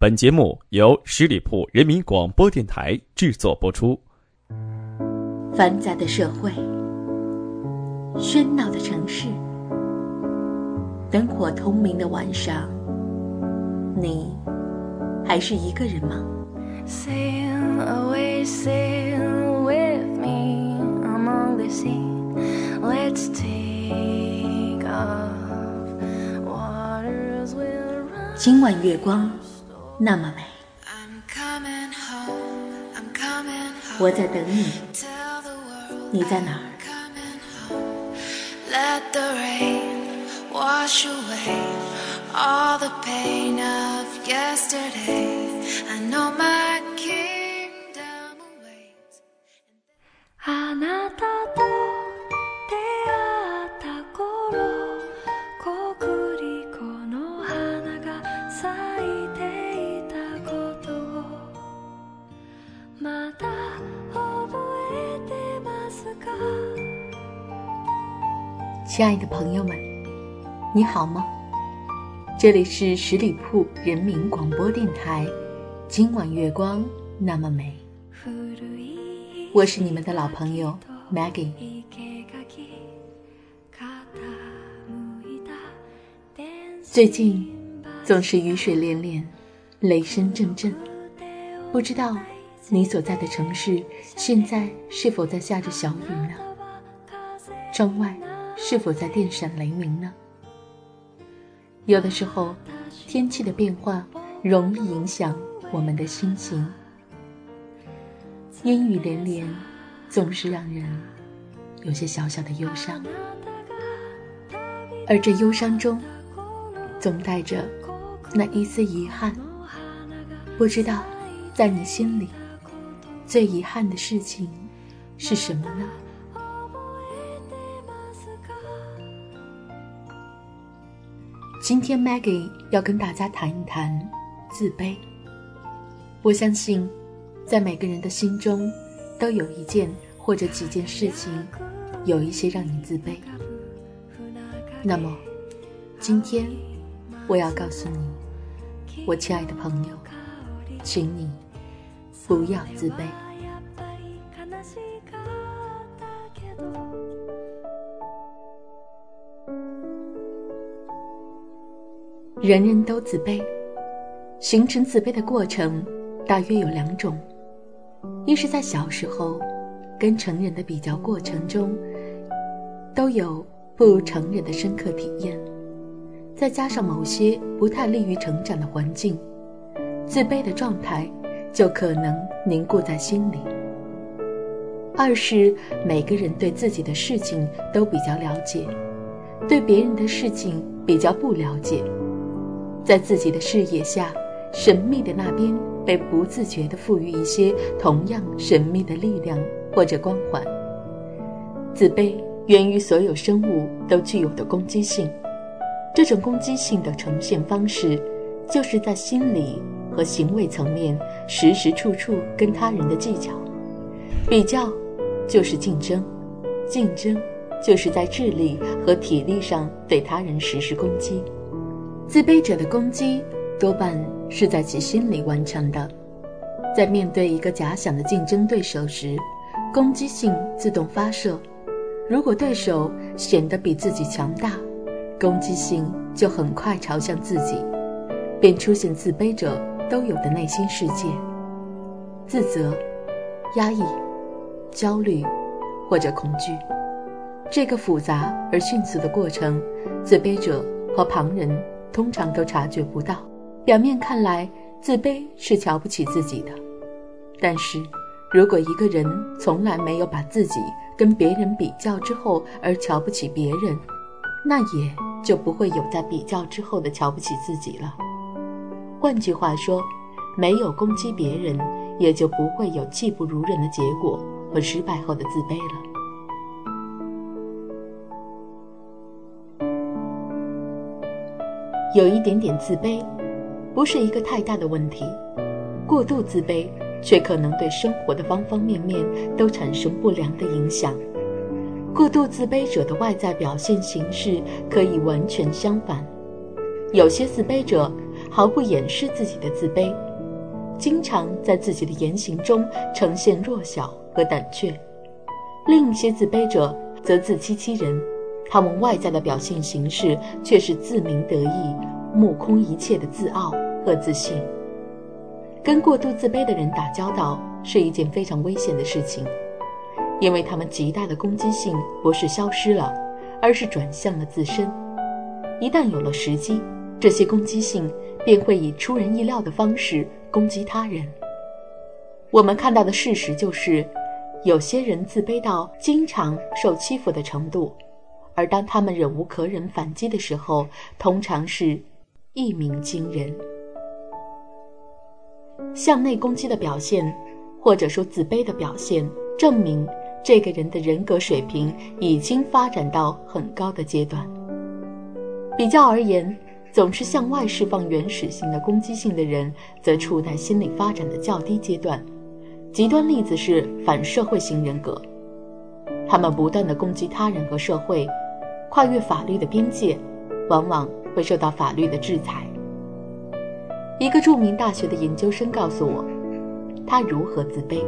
本节目由十里铺人民广播电台制作播出。繁杂的社会，喧闹的城市，灯火通明的晚上，你还是一个人吗？今晚月光。那么美，我在等你，你在哪儿？亲爱的朋友们，你好吗？这里是十里铺人民广播电台，今晚月光那么美。我是你们的老朋友 Maggie。最近总是雨水连连，雷声阵阵，不知道你所在的城市现在是否在下着小雨呢？窗外。是否在电闪雷鸣呢？有的时候，天气的变化容易影响我们的心情。阴雨连连，总是让人有些小小的忧伤，而这忧伤中，总带着那一丝遗憾。不知道，在你心里，最遗憾的事情是什么呢？今天 Maggie 要跟大家谈一谈自卑。我相信，在每个人的心中，都有一件或者几件事情，有一些让你自卑。那么，今天我要告诉你，我亲爱的朋友，请你不要自卑。人人都自卑，形成自卑的过程大约有两种：一是在小时候跟成人的比较过程中，都有不如成人的深刻体验；再加上某些不太利于成长的环境，自卑的状态就可能凝固在心里；二是每个人对自己的事情都比较了解，对别人的事情比较不了解。在自己的视野下，神秘的那边被不自觉地赋予一些同样神秘的力量或者光环。自卑源于所有生物都具有的攻击性，这种攻击性的呈现方式，就是在心理和行为层面时时处处跟他人的计较、比较，就是竞争，竞争就是在智力和体力上对他人实施攻击。自卑者的攻击多半是在其心里完成的，在面对一个假想的竞争对手时，攻击性自动发射。如果对手显得比自己强大，攻击性就很快朝向自己，便出现自卑者都有的内心世界：自责、压抑、焦虑或者恐惧。这个复杂而迅速的过程，自卑者和旁人。通常都察觉不到，表面看来自卑是瞧不起自己的，但是，如果一个人从来没有把自己跟别人比较之后而瞧不起别人，那也就不会有在比较之后的瞧不起自己了。换句话说，没有攻击别人，也就不会有技不如人的结果和失败后的自卑了。有一点点自卑，不是一个太大的问题；过度自卑，却可能对生活的方方面面都产生不良的影响。过度自卑者的外在表现形式可以完全相反。有些自卑者毫不掩饰自己的自卑，经常在自己的言行中呈现弱小和胆怯；另一些自卑者则自欺欺人，他们外在的表现形式却是自鸣得意、目空一切的自傲和自信。跟过度自卑的人打交道是一件非常危险的事情，因为他们极大的攻击性不是消失了，而是转向了自身。一旦有了时机，这些攻击性便会以出人意料的方式攻击他人。我们看到的事实就是，有些人自卑到经常受欺负的程度，而当他们忍无可忍反击的时候，通常是一鸣惊人。向内攻击的表现，或者说自卑的表现，证明这个人的人格水平已经发展到很高的阶段。比较而言，总是向外释放原始性的攻击性的人，则处在心理发展的较低阶段。极端例子是反社会型人格，他们不断的攻击他人和社会，跨越法律的边界，往往会受到法律的制裁。一个著名大学的研究生告诉我，他如何自卑。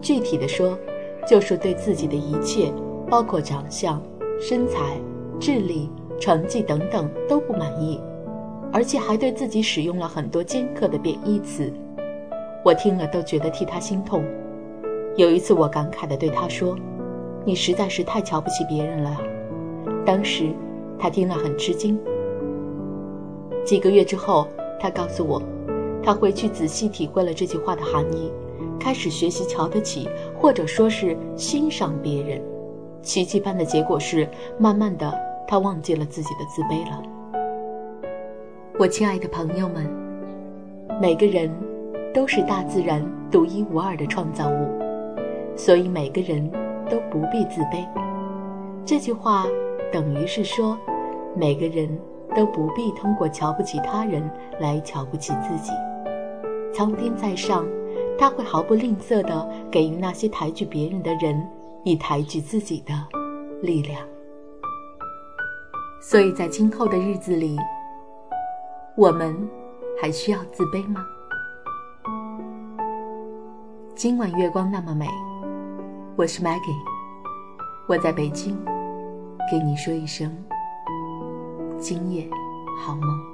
具体的说，就是对自己的一切，包括长相、身材、智力。成绩等等都不满意，而且还对自己使用了很多尖刻的贬义词，我听了都觉得替他心痛。有一次，我感慨地对他说：“你实在是太瞧不起别人了。”当时，他听了很吃惊。几个月之后，他告诉我，他回去仔细体会了这句话的含义，开始学习瞧得起，或者说是欣赏别人。奇迹般的结果是，慢慢的。他忘记了自己的自卑了。我亲爱的朋友们，每个人都是大自然独一无二的创造物，所以每个人都不必自卑。这句话等于是说，每个人都不必通过瞧不起他人来瞧不起自己。苍天在上，他会毫不吝啬地给予那些抬举别人的人以抬举自己的力量。所以在今后的日子里，我们还需要自卑吗？今晚月光那么美，我是 Maggie，我在北京，给你说一声，今夜好梦。